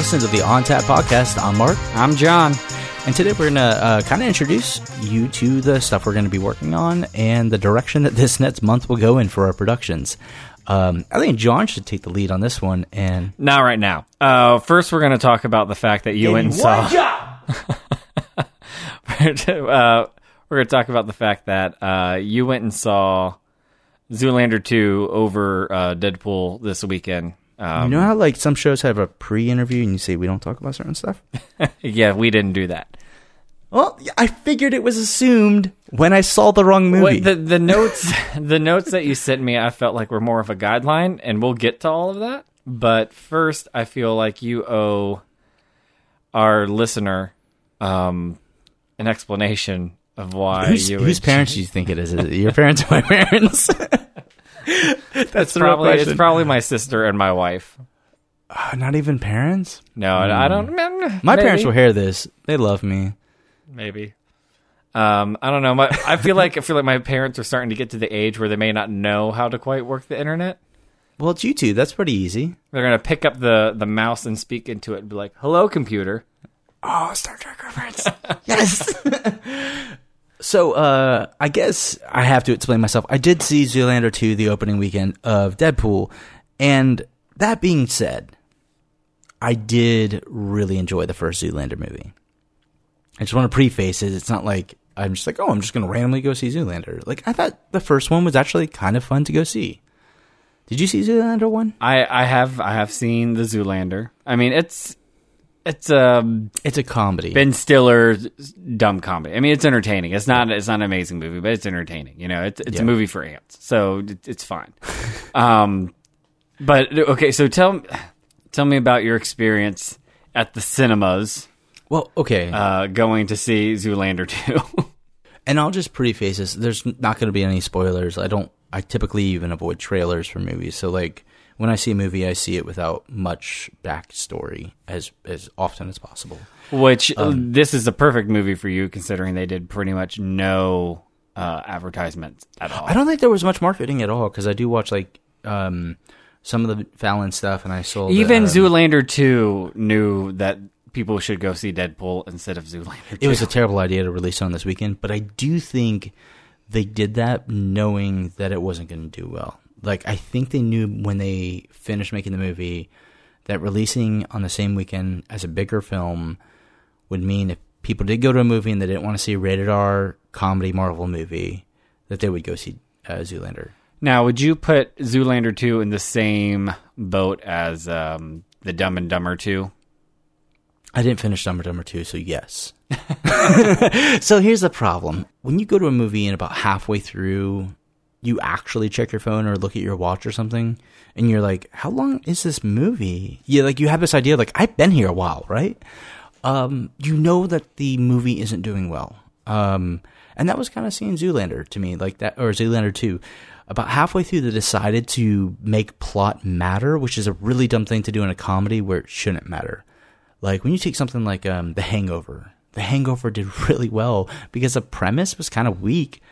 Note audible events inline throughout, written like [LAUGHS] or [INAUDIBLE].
listening to the On Tap podcast. I'm Mark, I'm John. and today we're going to uh, kind of introduce you to the stuff we're going to be working on and the direction that this next month will go in for our productions. Um, I think John should take the lead on this one. And Not right now. Uh, first, we're going to talk about the fact that you went and saw. [LAUGHS] uh, we're going to talk about the fact that uh, you went and saw Zoolander 2 over uh, Deadpool this weekend. You Um, know how like some shows have a pre-interview and you say we don't talk about certain stuff. [LAUGHS] yeah, we didn't do that. Well, I figured it was assumed when I saw the wrong movie. What, the the [LAUGHS] notes the notes that you sent me, I felt like were more of a guideline, and we'll get to all of that. But first, I feel like you owe our listener um, an explanation of why Whose, you. whose would- [LAUGHS] parents do you think it is? Is it your parents or my parents? That's Probably it's probably my sister and my wife. Uh, not even parents. No, I don't. Hmm. My parents will hear this. They love me. maybe. Um, I don't know. My, I feel like I feel like my parents are starting to get to the age where they may not know how to quite work the internet. Well, it's YouTube. That's pretty easy. They're gonna pick up the the mouse and speak into it and be like, "Hello, computer." Oh, Star Trek reference. [LAUGHS] yes. [LAUGHS] so, uh, I guess I have to explain myself. I did see Zoolander 2 the opening weekend of Deadpool. And that being said, I did really enjoy the first Zoolander movie. I just want to preface it. It's not like I'm just like, oh, I'm just going to randomly go see Zoolander. Like, I thought the first one was actually kind of fun to go see. Did you see Zoolander 1? I I have I have seen the Zoolander. I mean, it's it's um It's a comedy. Ben Stiller's dumb comedy. I mean, it's entertaining. It's not it's not an amazing movie, but it's entertaining. You know, it's it's Yeah. a movie for ants, so it, it's fine. um, but okay, so tell tell me about your experience at the cinemas well, okay. uh, going to see Zoolander two. [LAUGHS] And I'll just preface this. There's not going to be any spoilers. I don't. I typically even avoid trailers for movies. So like when I see a movie, I see it without much backstory as as often as possible. Which uh, this is a perfect movie for you, considering they did pretty much no uh, advertisements at all. I don't think there was much marketing at all because I do watch like um some of the Fallon stuff, and I saw the, Even um, Zoolander 2 knew that people should go see Deadpool instead of Zoolander 2. It was a terrible idea to release on this weekend, but I do think they did that knowing that it wasn't going to do well. Like I think they knew when they finished making the movie that releasing on the same weekend as a bigger film would mean if people did go to a movie and they didn't want to see a rated R comedy Marvel movie, that they would go see uh, Zoolander. now, would you put Zoolander 2 in the same boat as um, the Dumb and Dumber 2? I didn't finish Dumber Dumber 2, so yes. [LAUGHS] so here's the problem. When you go to a movie and about halfway through, you actually check your phone or look at your watch or something, and you're like, how long is this movie? Yeah, like you have this idea, like, I've been here a while, right? Um, you know that the movie isn't doing well. Um, and that was kind of seeing Zoolander to me, like that, or Zoolander 2. About halfway through, they decided to make plot matter, which is a really dumb thing to do in a comedy where it shouldn't matter. Like when you take something like um, The Hangover, The Hangover did [LAUGHS] really well because the premise was kind of weak,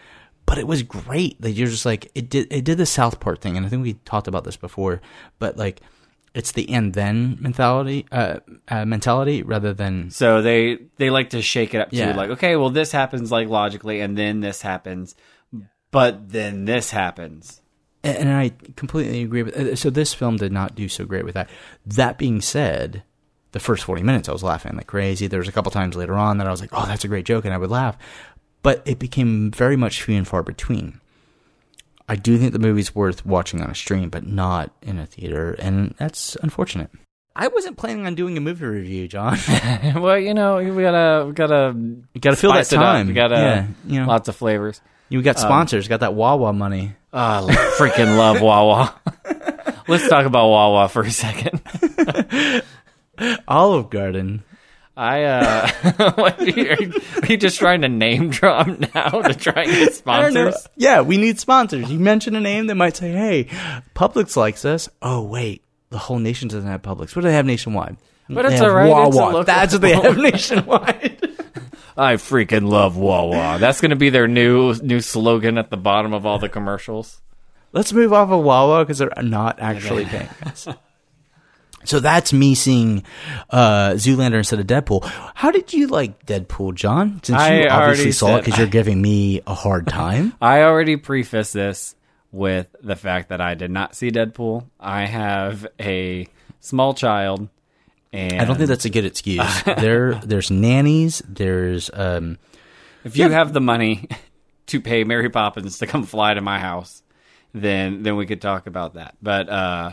but it was great. that you're just like it did. It did the South Park thing, and I think we talked about this before. But like, it's the and then mentality, uh, uh, mentality rather than So they they like to shake it up Yeah. to like, okay, well, this happens like logically, and then this happens, but then this happens. and and I completely agree with. uh, So this film did not do so great with that. That being said, the first forty minutes I was laughing like crazy. There was a couple times later on that I was like, "Oh, that's a great joke," and I would laugh. But it became very much few and far between. I do think the movie's worth watching on a stream, but not in a theater, and that's unfortunate. I wasn't planning on doing a movie review, John. [LAUGHS] [LAUGHS] well, you know, we gotta we gotta you got to fill that spice it up. time. We gotta yeah, you know, lots of flavors. you got sponsors, got that Wawa money. Ah, I freaking love Wawa. [LAUGHS] Let's talk about Wawa for a second. Olive Garden. I uh, [LAUGHS] what, are, you, are you just trying to name drop now to try and get I don't know. sponsors? Yeah, we need sponsors. You mention a name, they might say, "Hey, Publix likes us." Oh, wait, the whole nation doesn't have Publix. What do they have nationwide? But They it's all right, it's a Wawa. local- That's what they have [LAUGHS] nationwide. [LAUGHS] I freaking love Wawa. That's going to be their new new slogan at the bottom of all the commercials. Let's move off of Wawa because they're not actually paying us. So that's me seeing uh, Zoolander instead of Deadpool. How did you like Deadpool, John? Since I you obviously saw it because you're giving me a hard [LAUGHS] time. I already preface this with the fact that I did not see Deadpool. I have a small child, and I don't think that's a good excuse. [LAUGHS] there, there's nannies. There's um, if you have the money [LAUGHS] to pay Mary Poppins to come fly to my house, then then we could talk about that. But uh,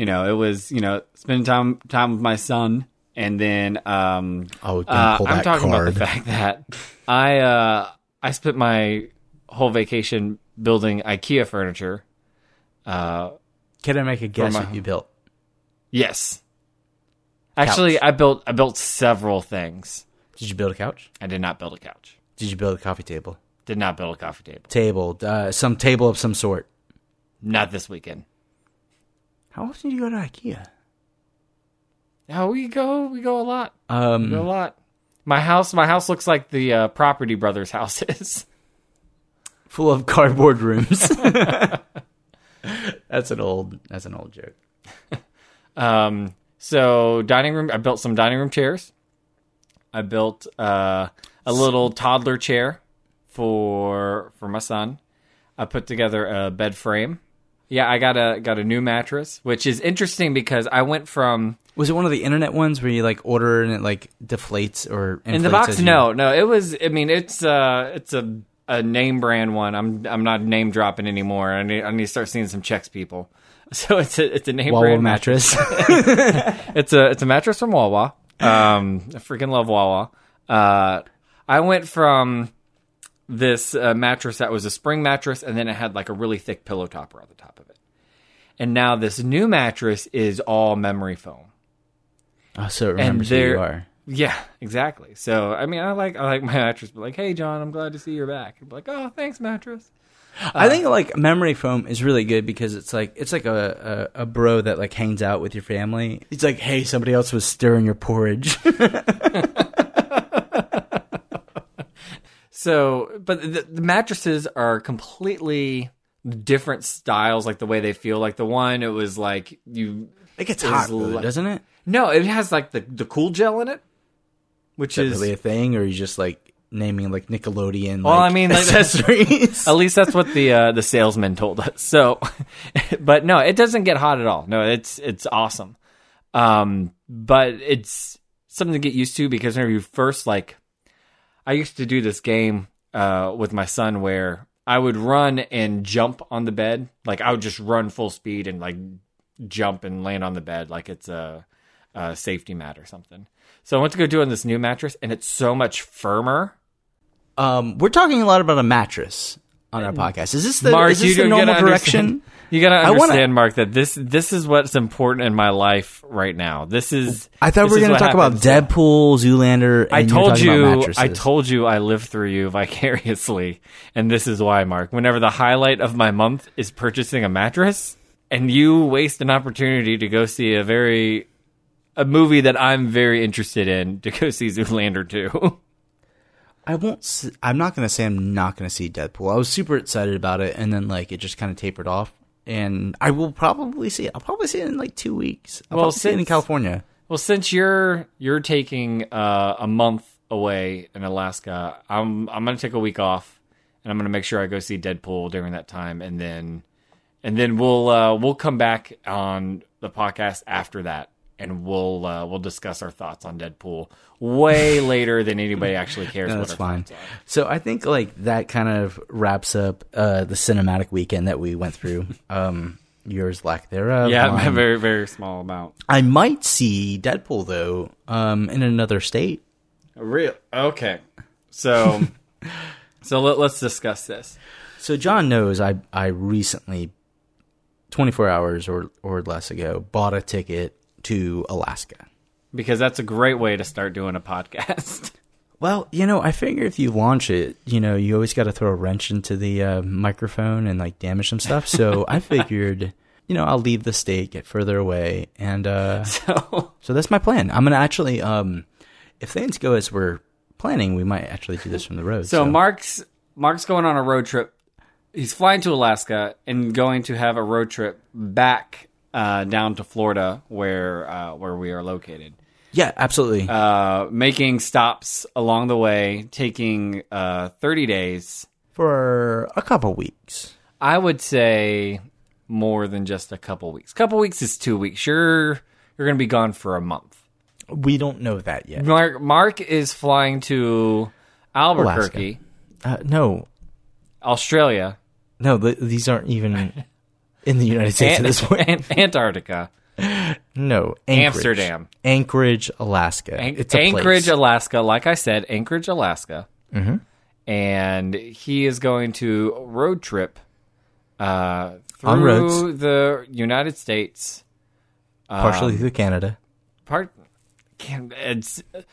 you know, it was you know spending time time with my son, and then um, oh, don't uh, pull I'm talking card. about the [LAUGHS] fact that I uh, I spent my whole vacation building IKEA furniture. Uh, Can I make a guess my- what you built? yes, actually, I built I built several things. Did you build a couch? I did not build a couch. Did you build a coffee table? Did not build a coffee table. Table, uh, some table of some sort. Not this weekend. How often do you go to IKEA? Oh, we go we go a lot. We Um, go a lot. My house my house looks like the uh, Property Brothers house is. [LAUGHS] full of cardboard rooms. [LAUGHS] that's an old. That's an old joke. Um, so dining room. I built some dining room chairs. I built uh, a little toddler chair for for my son. I put together a bed frame. Yeah, I got a got a new mattress, which is interesting because I went from Was it one of the internet ones where you like order and it like deflates or in the box. you- No, no, it was. I mean, it's uh, it's a a name brand one. I'm I'm not name dropping anymore. I need I need to start seeing some checks, people. [LAUGHS] So it's a it's a name Wawa brand mattress. mattress. [LAUGHS] It's a it's a mattress from Wawa. Um, I freaking love Wawa. Uh, I went from this uh, mattress that was a spring mattress, and then it had like a really thick pillow topper on the top. And now this new mattress is all memory foam. oh, so it remembers who you are. Yeah, exactly. So I mean, I like I like my [LAUGHS] mattress, but like, hey, John, I'm glad to see you're back. I'm like, oh, thanks, mattress. I uh, think like memory foam is really good because it's like it's like a, a, a bro that like hangs out with your family. It's like, hey, somebody else was stirring your porridge. [LAUGHS] So, but the, the mattresses are completely different styles, like the way they feel. Like the one, it was like you. it gets hot, though, li- doesn't it? No, it has like the the cool gel in it, which Is is really a thing, or are you just like naming like Nickelodeon? Well, like, I mean, [LAUGHS] accessories. At least that's what the uh, the salesman told us. [LAUGHS] So, [LAUGHS] but no, it doesn't get hot at all. No, it's it's awesome. Um, but it's something to get used to because whenever you first like, I used to do this game uh, with my son where I would run and jump on the bed. Like I would just run full speed and like jump and land on the bed like it's a, a safety mat or something. So I went to go do on this new mattress, and it's so much firmer. um, we're talking a lot about a mattress on our mm. podcast. Is this the Mark, is this the normal direction? understand- [LAUGHS] You gotta I wanna- understand, Mark, that this this is what's important in my life right now. This is. I thought we were going to what talk about. Deadpool, Zoolander. And I told you. I told you, I live through you [LAUGHS] vicariously, and this is why, Mark. Whenever the highlight of my month is purchasing a mattress, and you waste an opportunity to go see a very a movie that I'm very interested in to go see Zoolander 2. [LAUGHS] I won't. I'm not going to say I'm not going to see Deadpool. I was super excited about it, and then like it just kind of tapered off. And I will probably see it. I'll probably see it in like two weeks. I'll Well, probably see it in since- California. Well, since you're you're taking uh, a month away in Alaska, I'm I'm gonna take a week off, and I'm gonna make sure I go see Deadpool during that time, and then and then we'll uh, we'll come back on the podcast after that, and we'll uh, we'll discuss our thoughts on Deadpool way [LAUGHS] later than anybody actually cares. No, what that's our fine. thoughts are. So I think like that kind of wraps up uh, the cinematic weekend that we went through. [LAUGHS] um, yours lack thereof. Yeah, mine. a [LAUGHS] very very small amount. I might see Deadpool though. Um, in another state. Real okay. So so let, let's discuss this. So John knows I I recently, 24 hours or or less ago, bought a ticket to Alaska. because that's a great way to start doing a podcast. [LAUGHS] Well, you know, I figure if you launch it, you know, you always got to throw a wrench into the uh, microphone and like damage some stuff. So I [LAUGHS] figured, you know, I'll leave the state, get further away, and uh, [LAUGHS] so so that's my plan. I'm gonna actually, um, if things go as we're planning, we might actually do this from the road. So Mark's Mark's going on a road trip. He's flying to Alaska and going to have a road trip back uh, down to Florida, where uh, where we are located. Yeah, absolutely. Uh, making stops along the way, taking uh, 30 days. For a couple weeks. I would say more than just a couple weeks. couple weeks is two weeks. You're you're going to be gone for a month. We don't know that yet. Mark Mark is flying to Albuquerque, Uh, no, Australia, no, th- these aren't even [LAUGHS] in the United States at this point. An- Antarctica, No, Anchorage. Amsterdam. Anchorage, Alaska. An- it's Anchorage, place. Alaska. Like I said, Anchorage, Alaska. Mm-hmm. And he is going to road trip uh, through the United States. partially through Canada. Part, can, it's Are you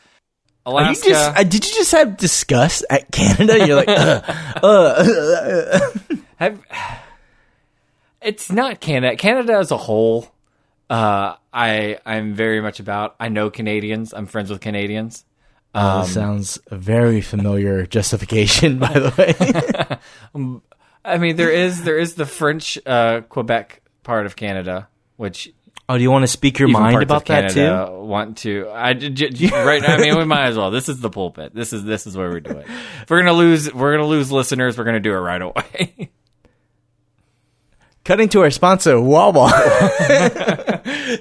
Alaska. just, uh, did you just have disgust at Canada? You're like, [LAUGHS] uh, Have, it's not Canada. Canada as a whole, uh, I I'm very much about. I know Canadians. I'm friends with Canadians. uh, sounds a very familiar [LAUGHS] justification, by the way. [LAUGHS] I mean, there is there is the French uh, Quebec part of Canada, which oh, do you want to speak your even mind about that too? Want to. I j- j- right. I mean, we might as well. This is the pulpit. This is this is where we do it. If we're gonna lose, we're gonna lose listeners. We're gonna do it right away. [LAUGHS] Cutting to our sponsor, Wawa. [LAUGHS]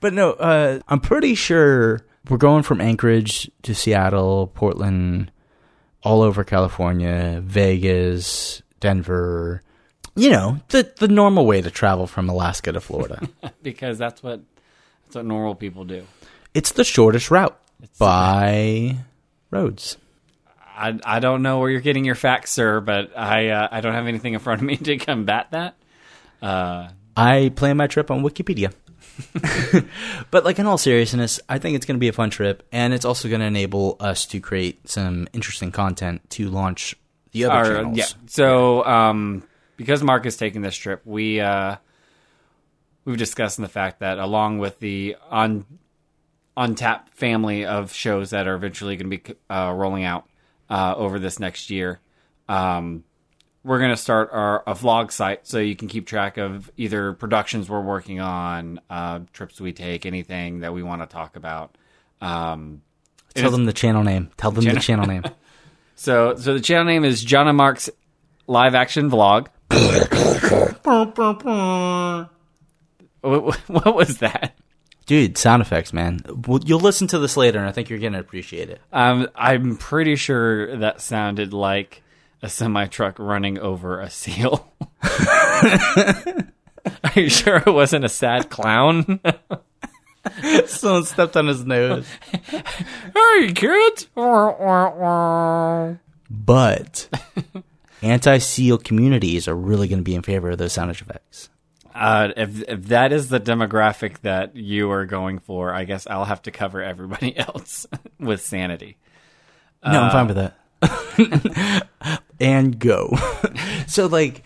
but no, uh, I'm pretty sure we're going from Anchorage to Seattle, Portland, all over California, Vegas, Denver. You know, the the normal way to travel from Alaska to Florida. [LAUGHS] because that's what that's what normal people do. it's the shortest route by roads. I, I don't know where you're getting your facts, sir, but I uh, I don't have anything in front of me [LAUGHS] to combat that. Uh, I plan my trip on Wikipedia. [LAUGHS] but like in all seriousness, I think it's going to be a fun trip, and it's also going to enable us to create some interesting content to launch the other our- channels. yeah. So um, because Mark is taking this trip, we uh, we've discussed the fact that along with the on on tap family of shows that are eventually going to be uh, rolling out uh, over this next year. Um, we're going to start our a vlog site so you can keep track of either productions we're working on, uh, trips we take, anything that we want to talk about. Um, Tell them the channel name. Tell them the channel name. [LAUGHS] so, so the channel name is John and Mark's live action vlog. [LAUGHS] what, what was that? Dude, sound effects, man. You'll listen to this later, and I think you're going to appreciate it. Um, I'm pretty sure that sounded like a semi truck running over a seal. [LAUGHS] Are you sure it wasn't a sad clown? [LAUGHS] Someone stepped on his nose. hey, kids! But anti-seal communities are really going to be in favor of those sound effects. Uh, if if that is the demographic that you are going for, I guess I'll have to cover everybody [LAUGHS] else with sanity. No, I'm fine with that. And go. [LAUGHS] so like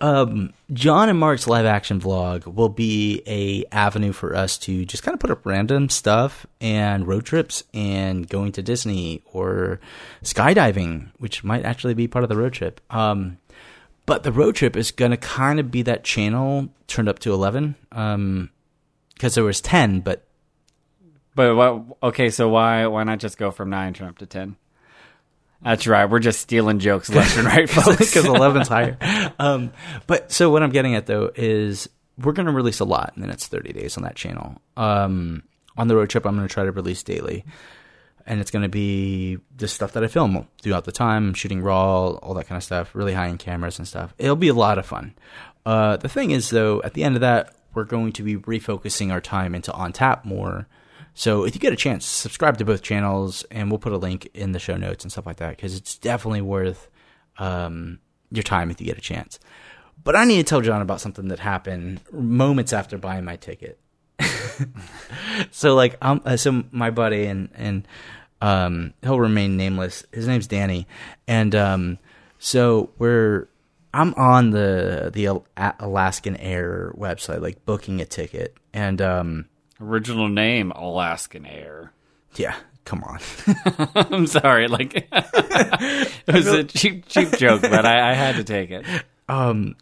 um John and Mark's live action vlog will be a avenue for us to just kind of put up random stuff and road trips and going to Disney or skydiving, which might actually be part of the road trip. Um but the road trip is going to kind of be that channel turned up to 11 um because there was 10 but But what, okay, so why why not just go from nine turn up to ten? That's right. We're just stealing jokes left and right, [LAUGHS] folks. because 11's higher. [LAUGHS] Um, but so what I'm getting at though is we're going to release a lot in the next 30 days on that channel. Um, on the road trip, I'm going to try to release daily. And it's going to be the stuff that I film throughout the time, shooting raw, all that kind of stuff, really high end cameras and stuff. It'll be a lot of fun. Uh, the thing is, though, at the end of that, we're going to be refocusing our time into On Tap more. So if you get a chance, subscribe to both channels, and we'll put a link in the show notes and stuff like that because it's definitely worth um, your time if you get a chance. But I need to tell John about something that happened moments after buying my ticket. [LAUGHS] so like, um, uh, so my buddy and and um, he'll remain nameless. His name's Danny, and um, so we're I'm on the the Alaskan Air website, like booking a ticket, and um, Original name Alaskan Air. yeah, come on. [LAUGHS] I'm sorry, like [LAUGHS] it was a cheap cheap joke, but I, I had to take it. when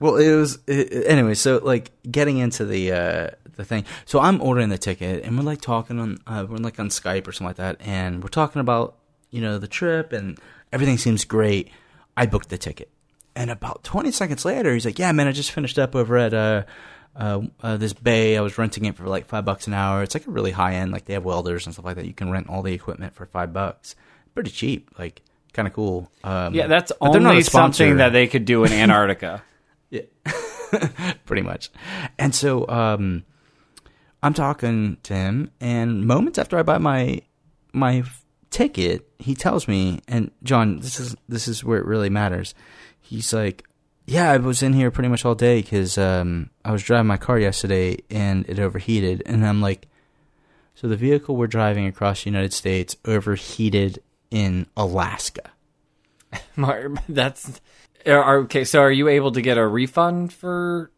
Well, it was it, anyway. So like getting into the uh, the thing. So I'm ordering the ticket, and we're like talking on uh, we're like on Skype or something like that, and we're talking about you know the trip, and everything seems great. I booked the ticket, and about 20 seconds later, he's like, "Yeah, man, I just finished up over at uh, uh, uh, this bay. I was renting it for like five bucks an hour. It's like a really high end. Like they have welders and stuff like that. You can rent all the equipment for five bucks. Pretty cheap. Like kind of cool. Um, Yeah, that's only something that they could do in Antarctica. [LAUGHS] Yeah. [LAUGHS] Pretty much. And so um I'm talking to him and moments after I buy my my ticket, he tells me and John, this is this is where it really matters. He's like, "Yeah, I was in here pretty much all day cuz um I was driving my car yesterday and it overheated." And I'm like, "So the vehicle we're driving across the United States overheated in Alaska." [LAUGHS] That's okay. So, are you able to get a refund for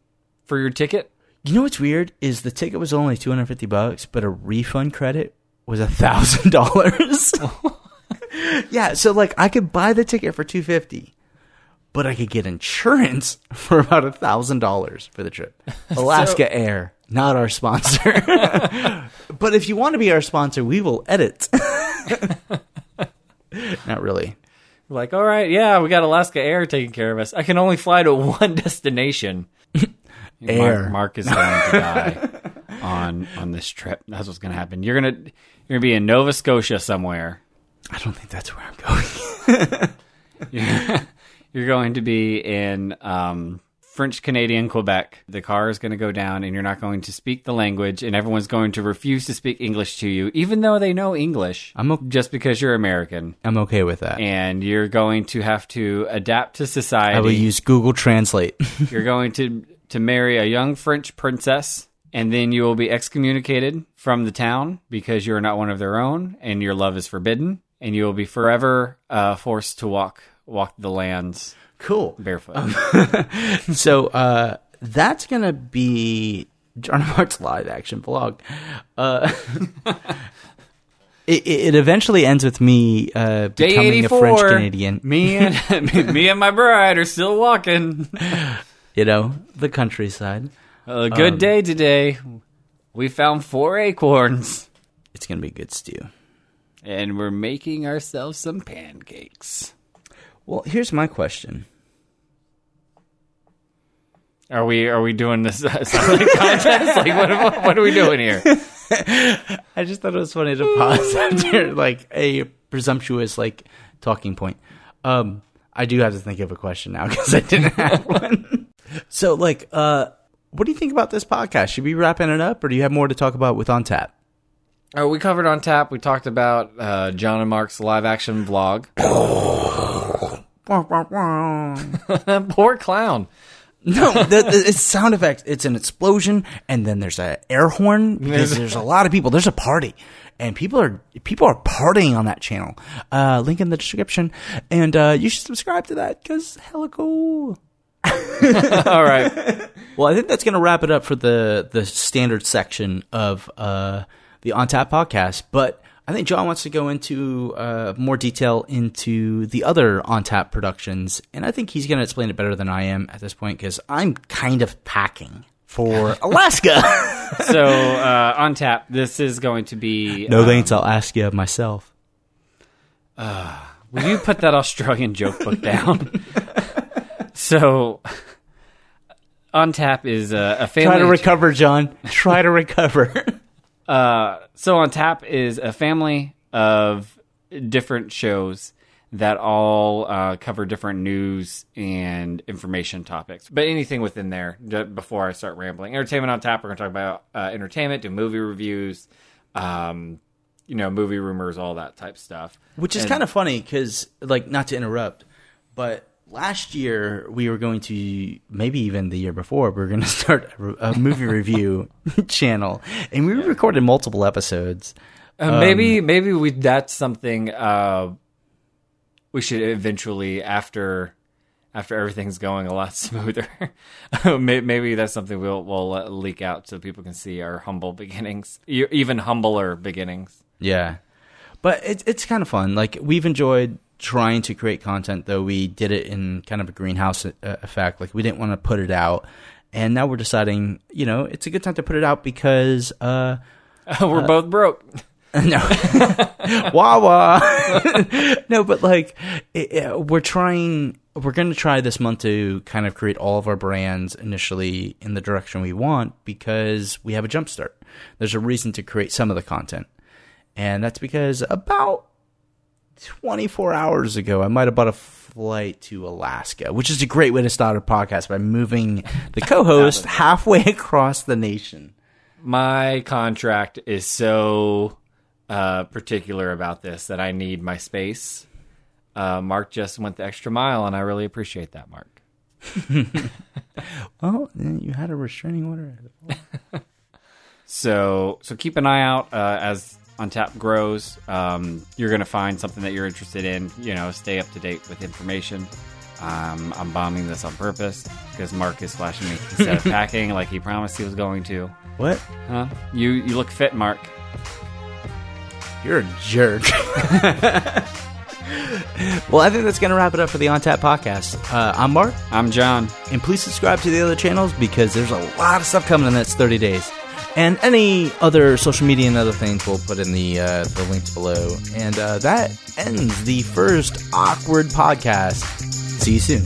for your ticket? You know what's weird is the ticket was only two hundred fifty bucks, but a refund credit was a thousand dollars. [LAUGHS] [LAUGHS] Yeah, so like I could buy the ticket for two fifty, but I could get insurance [LAUGHS] for about a thousand dollars for the trip. [LAUGHS] Alaska Air, not our sponsor. [LAUGHS] but if you want to be our sponsor, we will edit. not really. Like, all right, yeah, we got Alaska Air taking care of us. I can only fly to one destination. Air. Mark, Mark is going to die on on this trip. That's what's going to happen. You're gonna you're gonna be in Nova Scotia somewhere. I don't think that's where I'm going. You're, you're going to be in um, French Canadian Quebec. The car is going to go down, and you're not going to speak the language, and everyone's going to refuse to speak English to you, even though they know English. I'm o- just because you're American, I'm okay with that. and you're going to have to adapt to society. I will use Google Translate. [LAUGHS] you're going to to marry a young French princess. And then you will be excommunicated from the town because you are not one of their own, and your love is forbidden. And you will be forever uh, forced to walk walk the lands cool. barefoot. [LAUGHS] so uh, that's gonna be John [LAUGHS] Mark's live action vlog. Uh, [LAUGHS] it, it eventually ends with me uh, becoming a French Canadian. Me and me and my bride are still walking. You know, the countryside. A good Um, day today. We found four acorns, It's gonna be good stew. and we're making ourselves some pancakes. Well, here's my question. Are we are we doing this [LAUGHS] uh, silent contest? Like what, what are we doing here? [LAUGHS] I just thought it was funny to pause [LAUGHS] after like a presumptuous like talking point. Um, I do have to think of a question now because I didn't have one. so, like, uh, what do you think about this podcast? Should we be wrapping it up, or do you have more to talk about with On Tap? Uh, we covered on tap. We talked about uh, John and Mark's live action vlog. [GASPS] [CLEARS THROAT] [LAUGHS] Poor clown. No, the, the, it's sound effects. It's an explosion, and then there's a air horn because there's a lot of people. There's a party, and people are people are partying on that channel. Uh, link in the description, and uh, you should subscribe to that because hella cool. [LAUGHS] All right. Well, I think that's going to wrap it up for the the standard section of uh, the On Tap podcast. But I think John wants to go into uh, more detail into the other On Tap productions, and I think he's going to explain it better than I am at this point because I'm kind of packing for [LAUGHS] Alaska. [LAUGHS] So uh, on tap, this is going to be. no uh, thanks, I'll ask you myself. Will you put that Australian joke book down? [LAUGHS] so, on tap is a, a family. Try to recover, John. Try to recover. Uh, so on tap is a family of different shows that all uh, cover different news and information topics. But anything within there. Before I start rambling, entertainment on tap. We're going to talk about uh, entertainment, do movie reviews, um, you know, movie rumors, all that type stuff. Which is And- kind of funny because, like, not to interrupt, but last year we were going to, maybe even the year before, we were going [LAUGHS] to start a, a movie review [LAUGHS] channel, and we recorded multiple episodes. Uh, maybe maybe we that's something uh, we should eventually after after everything's going a lot [LAUGHS] smoother. Maybe that's something we'll we'll leak out so people can see our humble beginnings, even humbler beginnings. Yeah, but it's it's kind of fun. Like we've enjoyed trying to create content, though we did it in kind of a greenhouse uh, effect. Like we didn't want to put it out, and now we're deciding, you know, it's a good time to put it out because, uh, [LAUGHS] We're both broke. [LAUGHS] no, [LAUGHS] Wawa. no, but like it, it- we're trying. We're going to try this month to kind of create all of our brands initially in the direction we want because we have a jump start. There's a reason to create some of the content, and that's because about 24 hours ago, I might have bought a flight to Alaska, which is a great way to start a podcast by moving the [LAUGHS] co-host halfway across the nation. My contract is so uh, particular about this that I need my space. Uh, Mark just went the extra mile, and I really appreciate that, Mark. [LAUGHS] Oh, you had a restraining order. [LAUGHS] So so keep an eye out uh, as On Tap grows. Um, you're going to find something that you're interested in. You know, stay up to date with information. Um, I'm bombing this on purpose because Mark is flashing me instead of [LAUGHS] packing like he promised he was going to. What? Huh? You you look fit, Mark. You're a jerk. [LAUGHS] [LAUGHS] well, I think that's going to wrap it up for the On Tap podcast. Uh, I'm Mark, I'm John. and please subscribe to the other channels because there's a lot of stuff coming in the next 30 days. And any other social media and other things we'll put in the uh, the links below. And uh, that ends the first awkward podcast. See you soon.